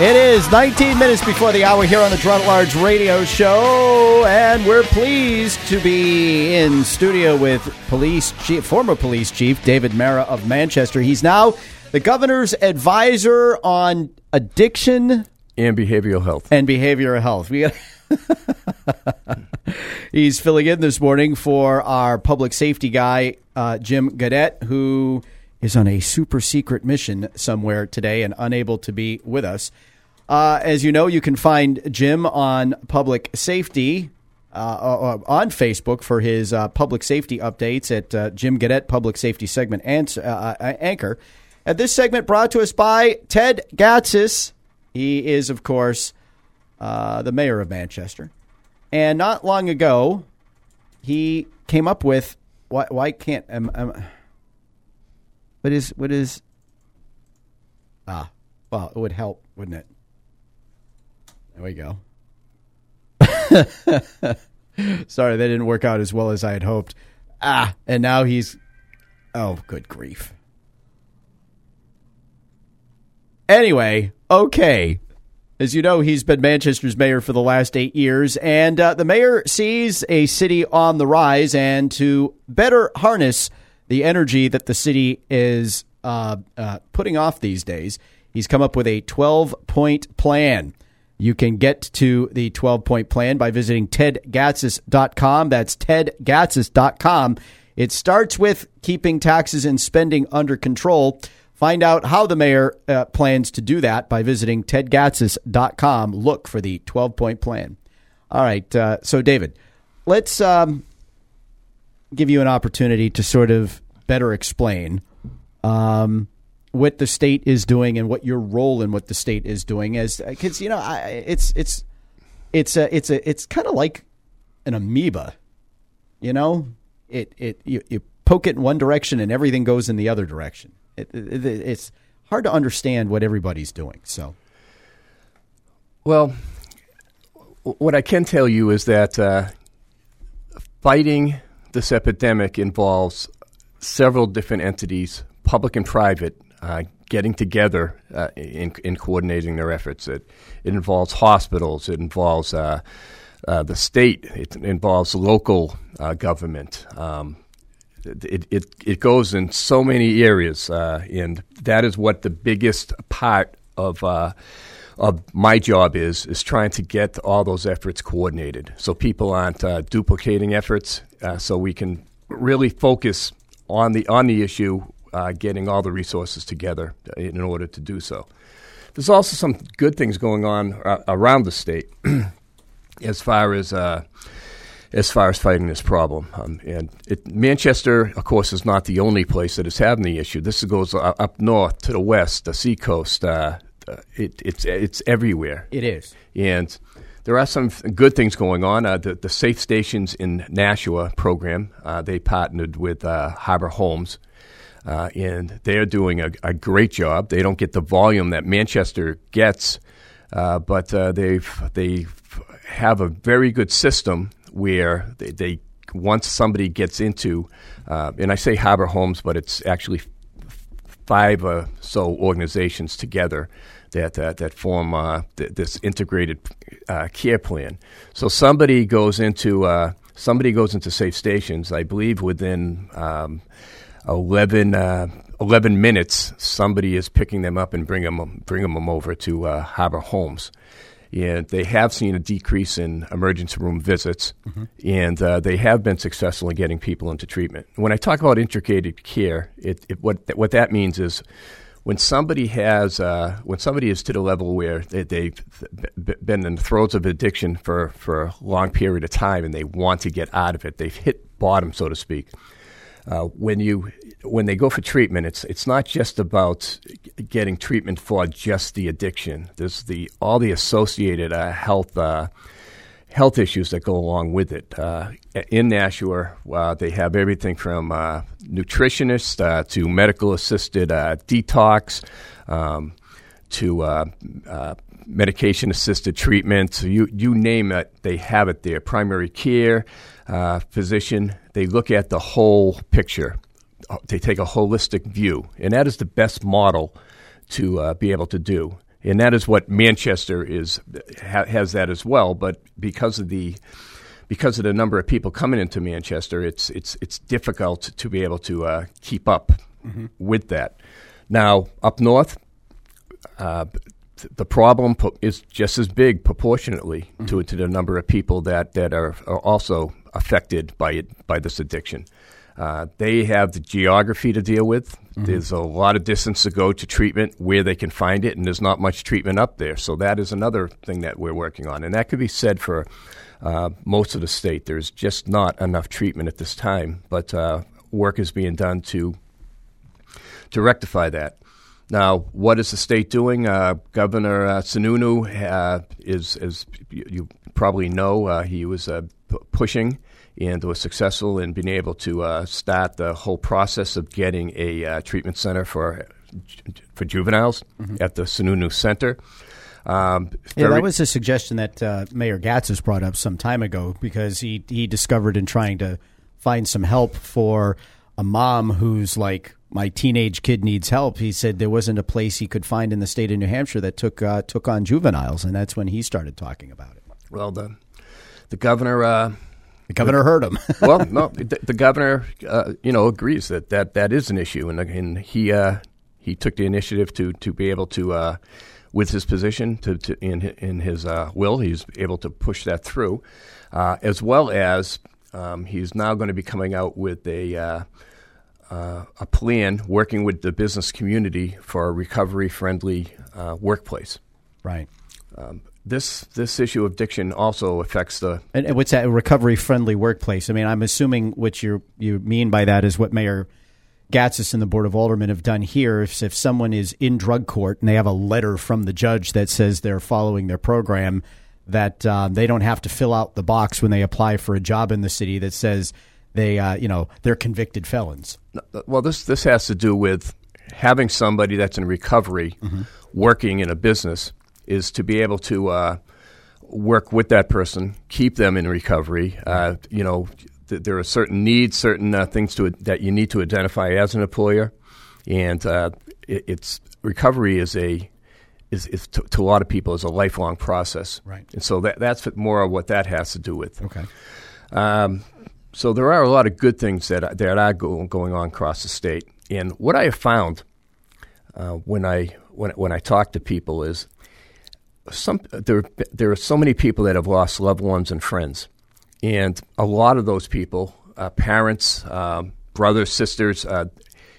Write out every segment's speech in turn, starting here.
It is 19 minutes before the hour here on the Drunk Large Radio Show, and we're pleased to be in studio with police chief, former police chief David Mara of Manchester. He's now the governor's advisor on addiction and behavioral health. and behavioral health. We He's filling in this morning for our public safety guy, uh, Jim Gadet, who is on a super secret mission somewhere today and unable to be with us. Uh, as you know, you can find Jim on public safety. Uh, uh, on Facebook for his uh, public safety updates at uh, Jim Gadet Public Safety Segment uh, Anchor. And this segment brought to us by Ted Gatsas. He is, of course, the mayor of Manchester. And not long ago, he came up with why, why can't um, um, what is what is ah well it would help wouldn't it? There we go. Sorry that didn't work out as well as i had hoped. Ah and now he's oh good grief. Anyway okay. As you know, he's been Manchester's mayor for the last eight years, and uh, the mayor sees a city on the rise. And to better harness the energy that the city is uh, uh, putting off these days, he's come up with a 12 point plan. You can get to the 12 point plan by visiting tedgatsas.com. That's tedgatsas.com. It starts with keeping taxes and spending under control. Find out how the mayor uh, plans to do that by visiting tedgatsas.com. Look for the 12 point plan. All right. Uh, so, David, let's um, give you an opportunity to sort of better explain um, what the state is doing and what your role in what the state is doing. As because you know, I, it's it's it's a it's a it's kind of like an amoeba. You know, it it you, you poke it in one direction and everything goes in the other direction. It, it, it's hard to understand what everybody's doing. So, Well, what I can tell you is that uh, fighting this epidemic involves several different entities, public and private, uh, getting together uh, in, in coordinating their efforts. It, it involves hospitals, it involves uh, uh, the state, it involves local uh, government. Um, it, it, it goes in so many areas, uh, and that is what the biggest part of uh, my job is is trying to get all those efforts coordinated, so people aren't uh, duplicating efforts, uh, so we can really focus on the on the issue, uh, getting all the resources together in order to do so. There's also some good things going on uh, around the state, as far as as far as fighting this problem. Um, and it, Manchester, of course, is not the only place that is having the issue. This goes uh, up north to the west, the seacoast. Uh, uh, it, it's it's everywhere. it is. And there are some good things going on. Uh, the, the Safe Stations in Nashua program, uh, they partnered with uh, Harbor Homes. Uh, and they're doing a, a great job. They don't get the volume that Manchester gets, uh, but uh, they've they have a very good system where they, they once somebody gets into, uh, and I say Harbor Homes, but it's actually five uh, so organizations together that uh, that form uh, th- this integrated uh, care plan. So somebody goes into uh, somebody goes into safe stations. I believe within um, 11, uh, 11 minutes, somebody is picking them up and bringing them bringing them over to uh, Harbor Homes. And they have seen a decrease in emergency room visits, and uh, they have been successful in getting people into treatment. When I talk about integrated care, it, it, what what that means is when somebody has uh, when somebody is to the level where they, they've been in the throes of addiction for, for a long period of time and they want to get out of it, they've hit bottom, so to speak. Uh, when you when they go for treatment, it's it's not just about getting treatment for just the addiction. There's the all the associated uh, health uh, health issues that go along with it. Uh, in Nashua, uh, they have everything from nutritionists uh, to medical assisted uh, detox um, to uh, uh, medication assisted treatment. You, you name it, they have it there. Primary care, physician, they look at the whole picture. They take a holistic view, and that is the best model to be able to do. and that is what Manchester is ha, has that as well. But because of the because of the number of people coming into Manchester, it's it's it's difficult to be able to uh, keep up mm-hmm. with that. Now up north, uh, the problem is just as big proportionately mm-hmm. to to the number of people that that are, are also affected by it by this addiction. Uh, they have the geography to deal with. Mm-hmm. There's a lot of distance to go to treatment where they can find it, and there's not much treatment up there. So that is another thing that we're working on, and that could be said for uh, most of the state. There's just not enough treatment at this time, but uh, work is being done to to rectify that. Now, what is the state doing? Uh, Governor uh, Sununu uh, is, as you probably know, uh, he was uh, p- pushing and was successful in being able to uh, start the whole process of getting a treatment center for for juveniles mm-hmm. at the Sununu Center. Um, yeah, that was a suggestion that Mayor Gatsas brought up some time ago because he he discovered in trying to find some help for a mom who's like my teenage kid needs help. He said there wasn't a place he could find in the state of New Hampshire that took uh, took on juveniles, and that's when he started talking about it. Well, the the governor. Uh, the governor heard him. well, no, the, the governor, uh, you know, agrees that, that that is an issue, and, and he uh, he took the initiative to to be able to, uh, with his position to, to in in his uh, will, he's able to push that through, as well as um, he's now going to be coming out with a uh, a plan working with the business community for a recovery friendly uh, workplace. Right. Um, this this issue of addiction also affects the and, and what's that recovery friendly workplace? I mean, I'm assuming what you you mean by that is what Mayor Gatsas and the Board of Aldermen have done here. If, if someone is in drug court and they have a letter from the judge that says they're following their program, that uh, they don't have to fill out the box when they apply for a job in the city that says they uh, you know they're convicted felons. Well, this this has to do with having somebody that's in recovery, mm-hmm. working in a business, is to be able to uh, work with that person, keep them in recovery. Uh, you know, th- there are certain needs, certain uh, things to that you need to identify as an employer, and uh, it, it's recovery is a is, is to, to, a lot of people is a lifelong process, right? And so that that's more of what that has to do with. Okay. Um, so there are a lot of good things that that are go, going on across the state. And what I have found uh, when I when when I talk to people is some there there are so many people that have lost loved ones and friends, and a lot of those people, uh, parents, um, brothers, sisters, uh,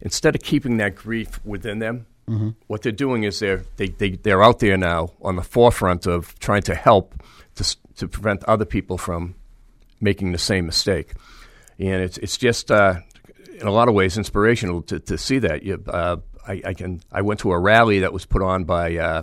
instead of keeping that grief within them, mm-hmm. what they're doing is they're they, they they're out there now on the forefront of trying to help to to prevent other people from making the same mistake. And it's it's just uh, in a lot of ways inspirational to, to see that. You, uh, I, I, can I went to a rally that was put on by uh,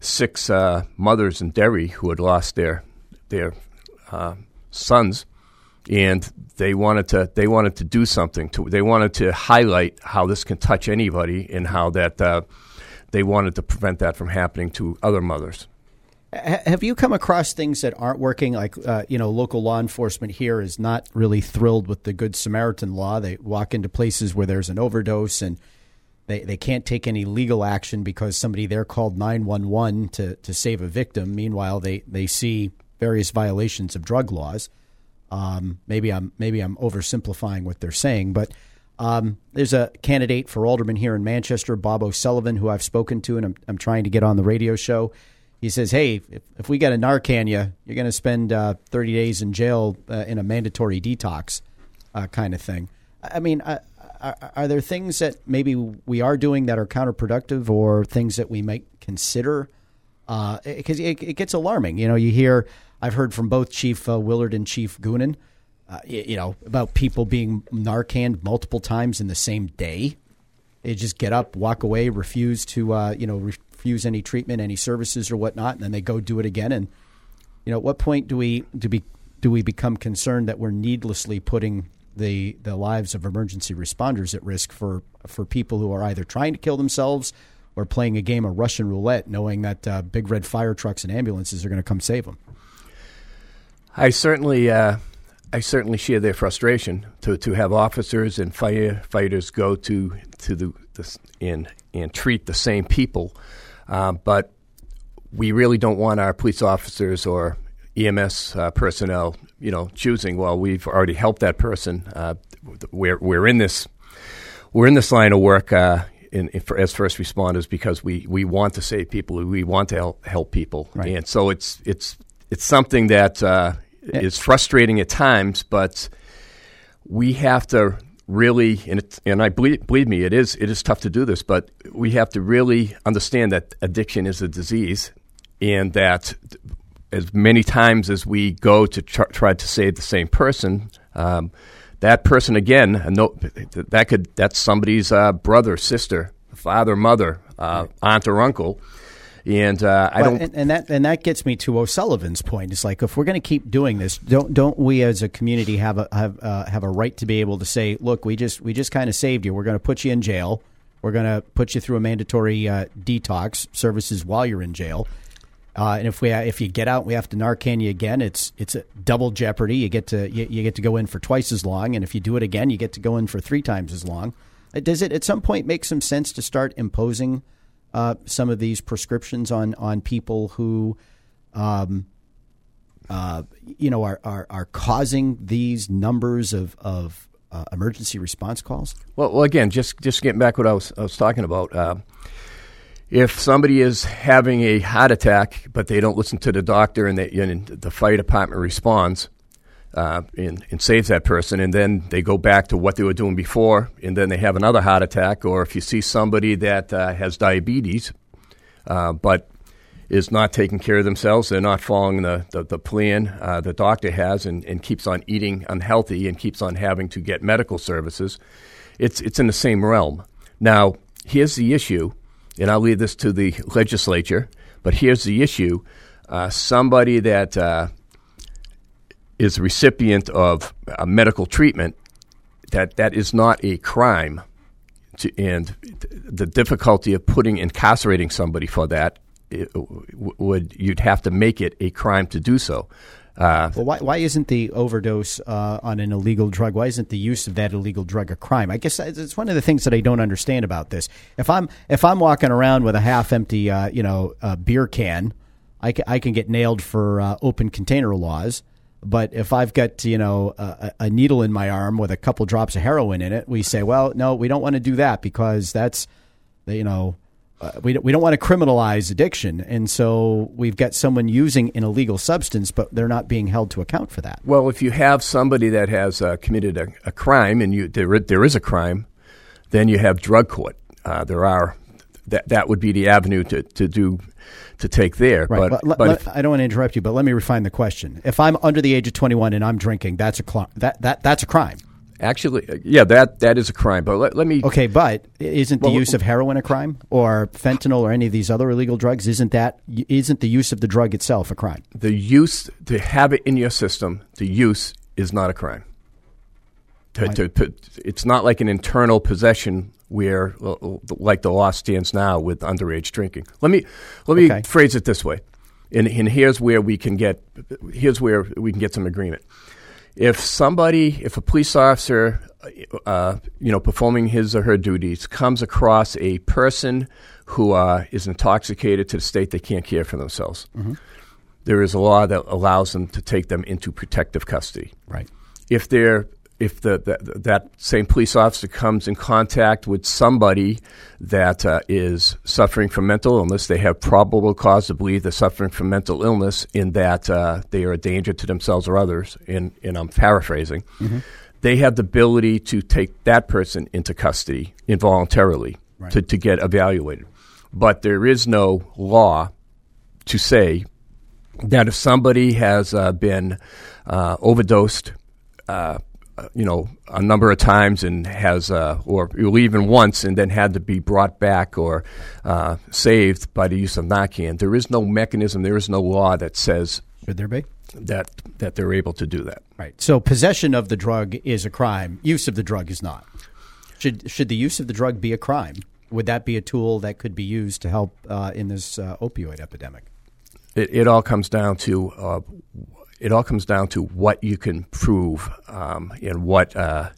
six uh, mothers in Derry who had lost their their uh, sons, and they wanted to they wanted to do something to they wanted to highlight how this can touch anybody and how that uh, they wanted to prevent that from happening to other mothers. Have you come across things that aren't working? Like, uh, you know, local law enforcement here is not really thrilled with the Good Samaritan law. They walk into places where there's an overdose and they, they can't take any legal action because somebody there called 911 to, to save a victim. Meanwhile, they, they see various violations of drug laws. Um, maybe I'm maybe I'm oversimplifying what they're saying, but um, there's a candidate for alderman here in Manchester, Bob O'Sullivan, who I've spoken to, and I'm, I'm trying to get on the radio show he says, "Hey, if, if we get a Narcan you, you're going to spend uh, 30 days in jail uh, in a mandatory detox uh, kind of thing." I mean, are, are, there things that maybe we are doing that are counterproductive, or things that we might consider? Because uh, it, it, gets alarming. You know, you hear I've heard from both Chief uh, Willard and Chief Goonan, uh, you, you know, about people being Narcan multiple times in the same day. They just get up, walk away, refuse to, you know, refuse any treatment, any services or whatnot, and then they go do it again. And you know, at what point do we do we do we become concerned that we're needlessly putting the the lives of emergency responders at risk for for people who are either trying to kill themselves or playing a game of Russian roulette, knowing that uh, big red fire trucks and ambulances are going to come save them? I certainly. Uh I certainly share their frustration to, to have officers and firefighters go to to the, the and and treat the same people Uh, but we really don't want our police officers or EMS uh, personnel, you know, choosing. Well, we've already helped that person. Uh, we're we're in this we're in this line of work uh, in, in, as first responders because we, we want to save people. We want to help, help people, Right. and so it's it's it's something that uh. Is frustrating at times, but we have to really and and I believe, believe me, it is it is tough to do this, but we have to really understand that addiction is a disease, and that as many times as we go to tr- try to save the same person. Um, that person again, no, that could that's somebody's uh, brother, sister, father, mother, uh, aunt or uncle, and uh, I Well, don't. and, and that and that gets me to O'Sullivan's point. It's like if we're going to keep doing this, don't don't we as a community have a have uh, have a right to be able to say, look, we just we just kind of saved you. We're going to put you in jail. We're going to put you through a mandatory uh, detox services while you're in jail. Uh, and if we if you get out, we have to Narcan you again. It's it's a double jeopardy. You get to you, you get to go in for twice as long, and if you do it again, you get to go in for three times as long. Does it at some point make some sense to start imposing uh, some of these prescriptions on on people who, um, uh, you know, are, are are causing these numbers of of uh, emergency response calls? Well, well, again, just just getting back what I was I was talking about. Uh, if somebody is having a heart attack, but they don't listen to the doctor, and, they, and the fire department responds uh, and, and saves that person, and then they go back to what they were doing before, and then they have another heart attack, or if you see somebody that uh, has diabetes, uh, but is not taking care of themselves, they're not following the, the, the plan uh, the doctor has, and, and keeps on eating unhealthy and keeps on having to get medical services, it's, it's in the same realm. Now, here's the issue, and I'll leave this to the legislature, but here's the issue. Uh, somebody that is a recipient of uh, medical treatment, that, that is not a crime. To, and the difficulty of putting incarcerating somebody for that would you'd have to make it a crime to do so. Uh, Well, why, why isn't the overdose uh, on an illegal drug? Why isn't the use of that illegal drug a crime? I guess it's one of the things that I don't understand about this. If I'm if I'm walking around with a half empty, uh, you know, beer can, I can, I can get nailed for uh, open container laws. But if I've got you know a, a needle in my arm with a couple drops of heroin in it, we say, well, no, we don't want to do that because that's you know uh, we don't, we don't want to criminalize addiction, and so we've got someone using an illegal substance, but they're not being held to account for that. Well, if you have somebody that has uh, committed a, a crime and you there, there is a crime, then you have drug court. Uh, there are that that would be the avenue to, to do to take there. Right. But, But, but let- if- I don't want to interrupt you, but let me refine the question. If I'm under the age of 21 and I'm drinking, that's a cl- that, that that's a crime. actually, uh, yeah, that that is a crime. But let, let me Okay, but isn't the Well, use of heroin a crime or fentanyl or any of these other illegal drugs? Isn't that isn't the use of the drug itself a crime? the use to have it in your system. The use is not a crime. To, to, put it's not like an internal possession where, uh, like the law stands now with underage drinking. Let me let me Okay. phrase it this way, and, and here's where we can get here's where we can get some agreement. If somebody, if a police officer, uh, you know, performing his or her duties, comes across a person who uh, is intoxicated to the state they can't care for themselves, there is a law that allows them to take them into protective custody Right. if they're if the, the, that same police officer comes in contact with somebody that uh, is suffering from mental illness, they have probable cause to believe they're suffering from mental illness in that uh, they are a danger to themselves or others, and, and I'm paraphrasing, they have the ability to take that person into custody involuntarily Right. to, to get evaluated. But there is no law to say that if somebody has uh, been uh, overdosed, uh, you know, a number of times and has, uh, or even once, and then had to be brought back or uh, saved by the use of Narcan, there is no mechanism, there is no law that says Should there be? that that they're able to do that. Right. So possession of the drug is a crime. Use of the drug is not. Should should the use of the drug be a crime? Would that be a tool that could be used to help uh, in this uh, opioid epidemic? It, it all comes down to uh, it all comes down to what you can prove um, and what uh,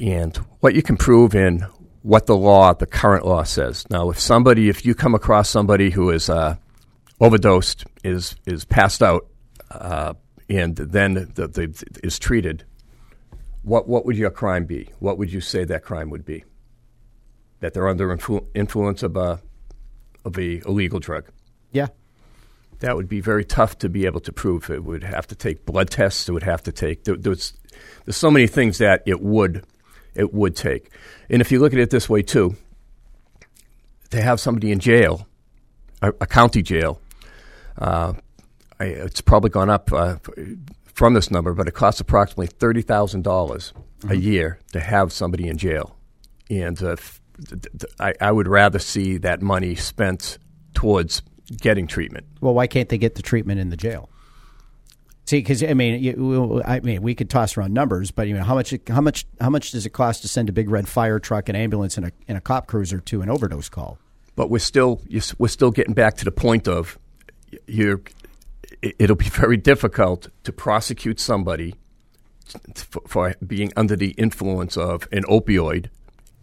and what you can prove in what the law, the current law says. Now, if somebody, if you come across somebody who is uh, overdosed, is is passed out, uh, and then the, the, is treated, what what would your crime be? What would you say that crime would be? That they're under influ- influence of a of a illegal drug. Yeah. That would be very tough to be able to prove. It would have to take blood tests. It would have to take. There, there's, there's so many things that it would it would take. And if you look at it this way too, to have somebody in jail, a, a county jail, uh, I, it's probably gone up uh, from this number, but it costs approximately thirty thousand dollars mm-hmm. a year to have somebody in jail, and uh, I, I would rather see that money spent towards getting treatment. Well, why can't they get the treatment in the jail? See, because I mean, you, I mean, we could toss around numbers, but you know, how much, how much, how much does it cost to send a big red fire truck, an ambulance, and a, and a cop cruiser to an overdose call? But we're still, we're still getting back to the point of you're. It'll be very difficult to prosecute somebody for, for being under the influence of an opioid,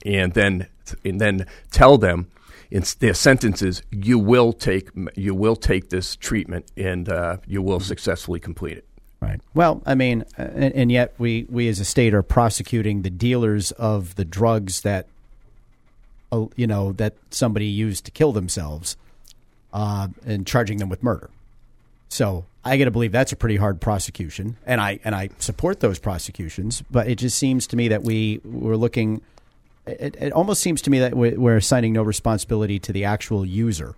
and then and then tell them in their sentences, you will take you will take this treatment and uh, you will successfully complete it. Right. Well, I mean, uh, and, and, yet we we as a state are prosecuting the dealers of the drugs that, uh, you know, that somebody used to kill themselves, uh, and charging them with murder. So I got to believe that's a pretty hard prosecution, and I and I support those prosecutions. But it just seems to me that we we're looking it, it almost seems to me that we're assigning no responsibility to the actual user.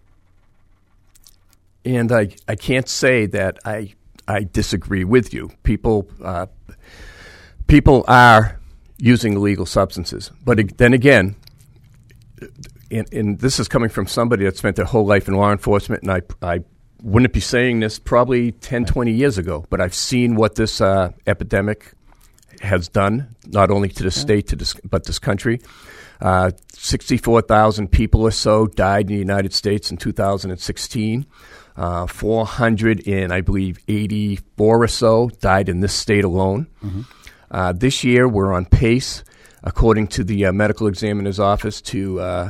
And I, I can't say that I, I disagree with you. People, uh, people are using illegal substances. But then again, and, and, this is coming from somebody that spent their whole life in law enforcement, and I, I wouldn't be saying this probably 10, 20 years ago, but I've seen what this uh, epidemic has done, not only to the state, to this, but this country. Uh, 64,000 people or so died in the United States in 2016. Uh, 400 and I believe 84 or so died in this state alone. Mm-hmm. Uh, this year, we're on pace, according to the uh, medical examiner's office, to uh,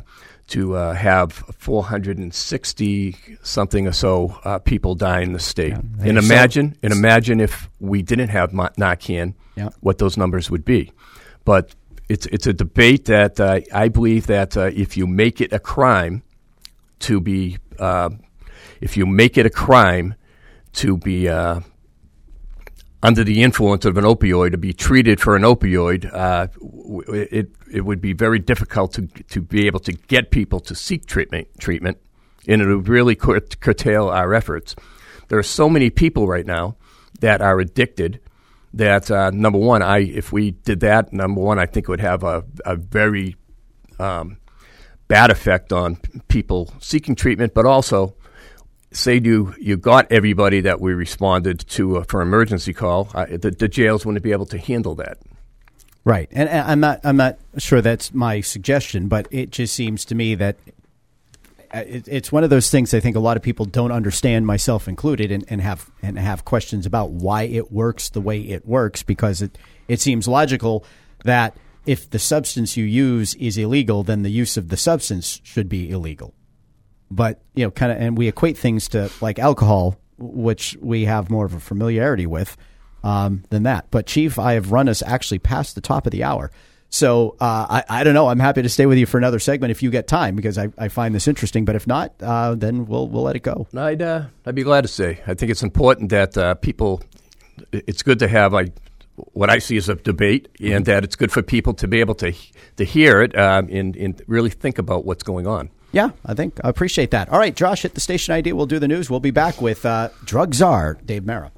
to uh, have 460 something or so uh, people die in the state. Yeah. And imagine, so, and imagine if we didn't have Narcan, yeah. what those numbers would be. But it's it's a debate that uh, I believe that uh, if you make it a crime to be, uh, if you make it a crime to be uh, under the influence of an opioid to be treated for an opioid, uh, it it would be very difficult to to be able to get people to seek treatment treatment, and it would really curtail our efforts. There are so many people right now that are addicted. That uh, number one, I if we did that, number one, I think it would have a a very um, bad effect on people seeking treatment, but also say you you got everybody that we responded to uh, for emergency call, the, the, jails wouldn't be able to handle that. Right, and, and, I'm not I'm not sure that's my suggestion, but it just seems to me that uh, it, it's one of those things I think a lot of people don't understand, myself included, and, and have and have questions about why it works the way it works because it it seems logical that if the substance you use is illegal, then the use of the substance should be illegal but you know, kind of, and we equate things to like alcohol, which we have more of a familiarity with um, than that. But Chief, I have run us actually past the top of the hour. So uh, I, I don't know. I'm happy to stay with you for another segment if you get time because I, I find this interesting. But if not, uh, then we'll we'll let it go. I'd uh, I'd be glad to say. I think it's important that uh, people. It's good to have like what I see as a debate, mm-hmm. and that it's good for people to be able to to hear it um, and and really think about what's going on. Yeah, I think I appreciate that. All right, Josh, hit the station ID. We'll do the news. We'll be back with uh, drug czar Dave Mara.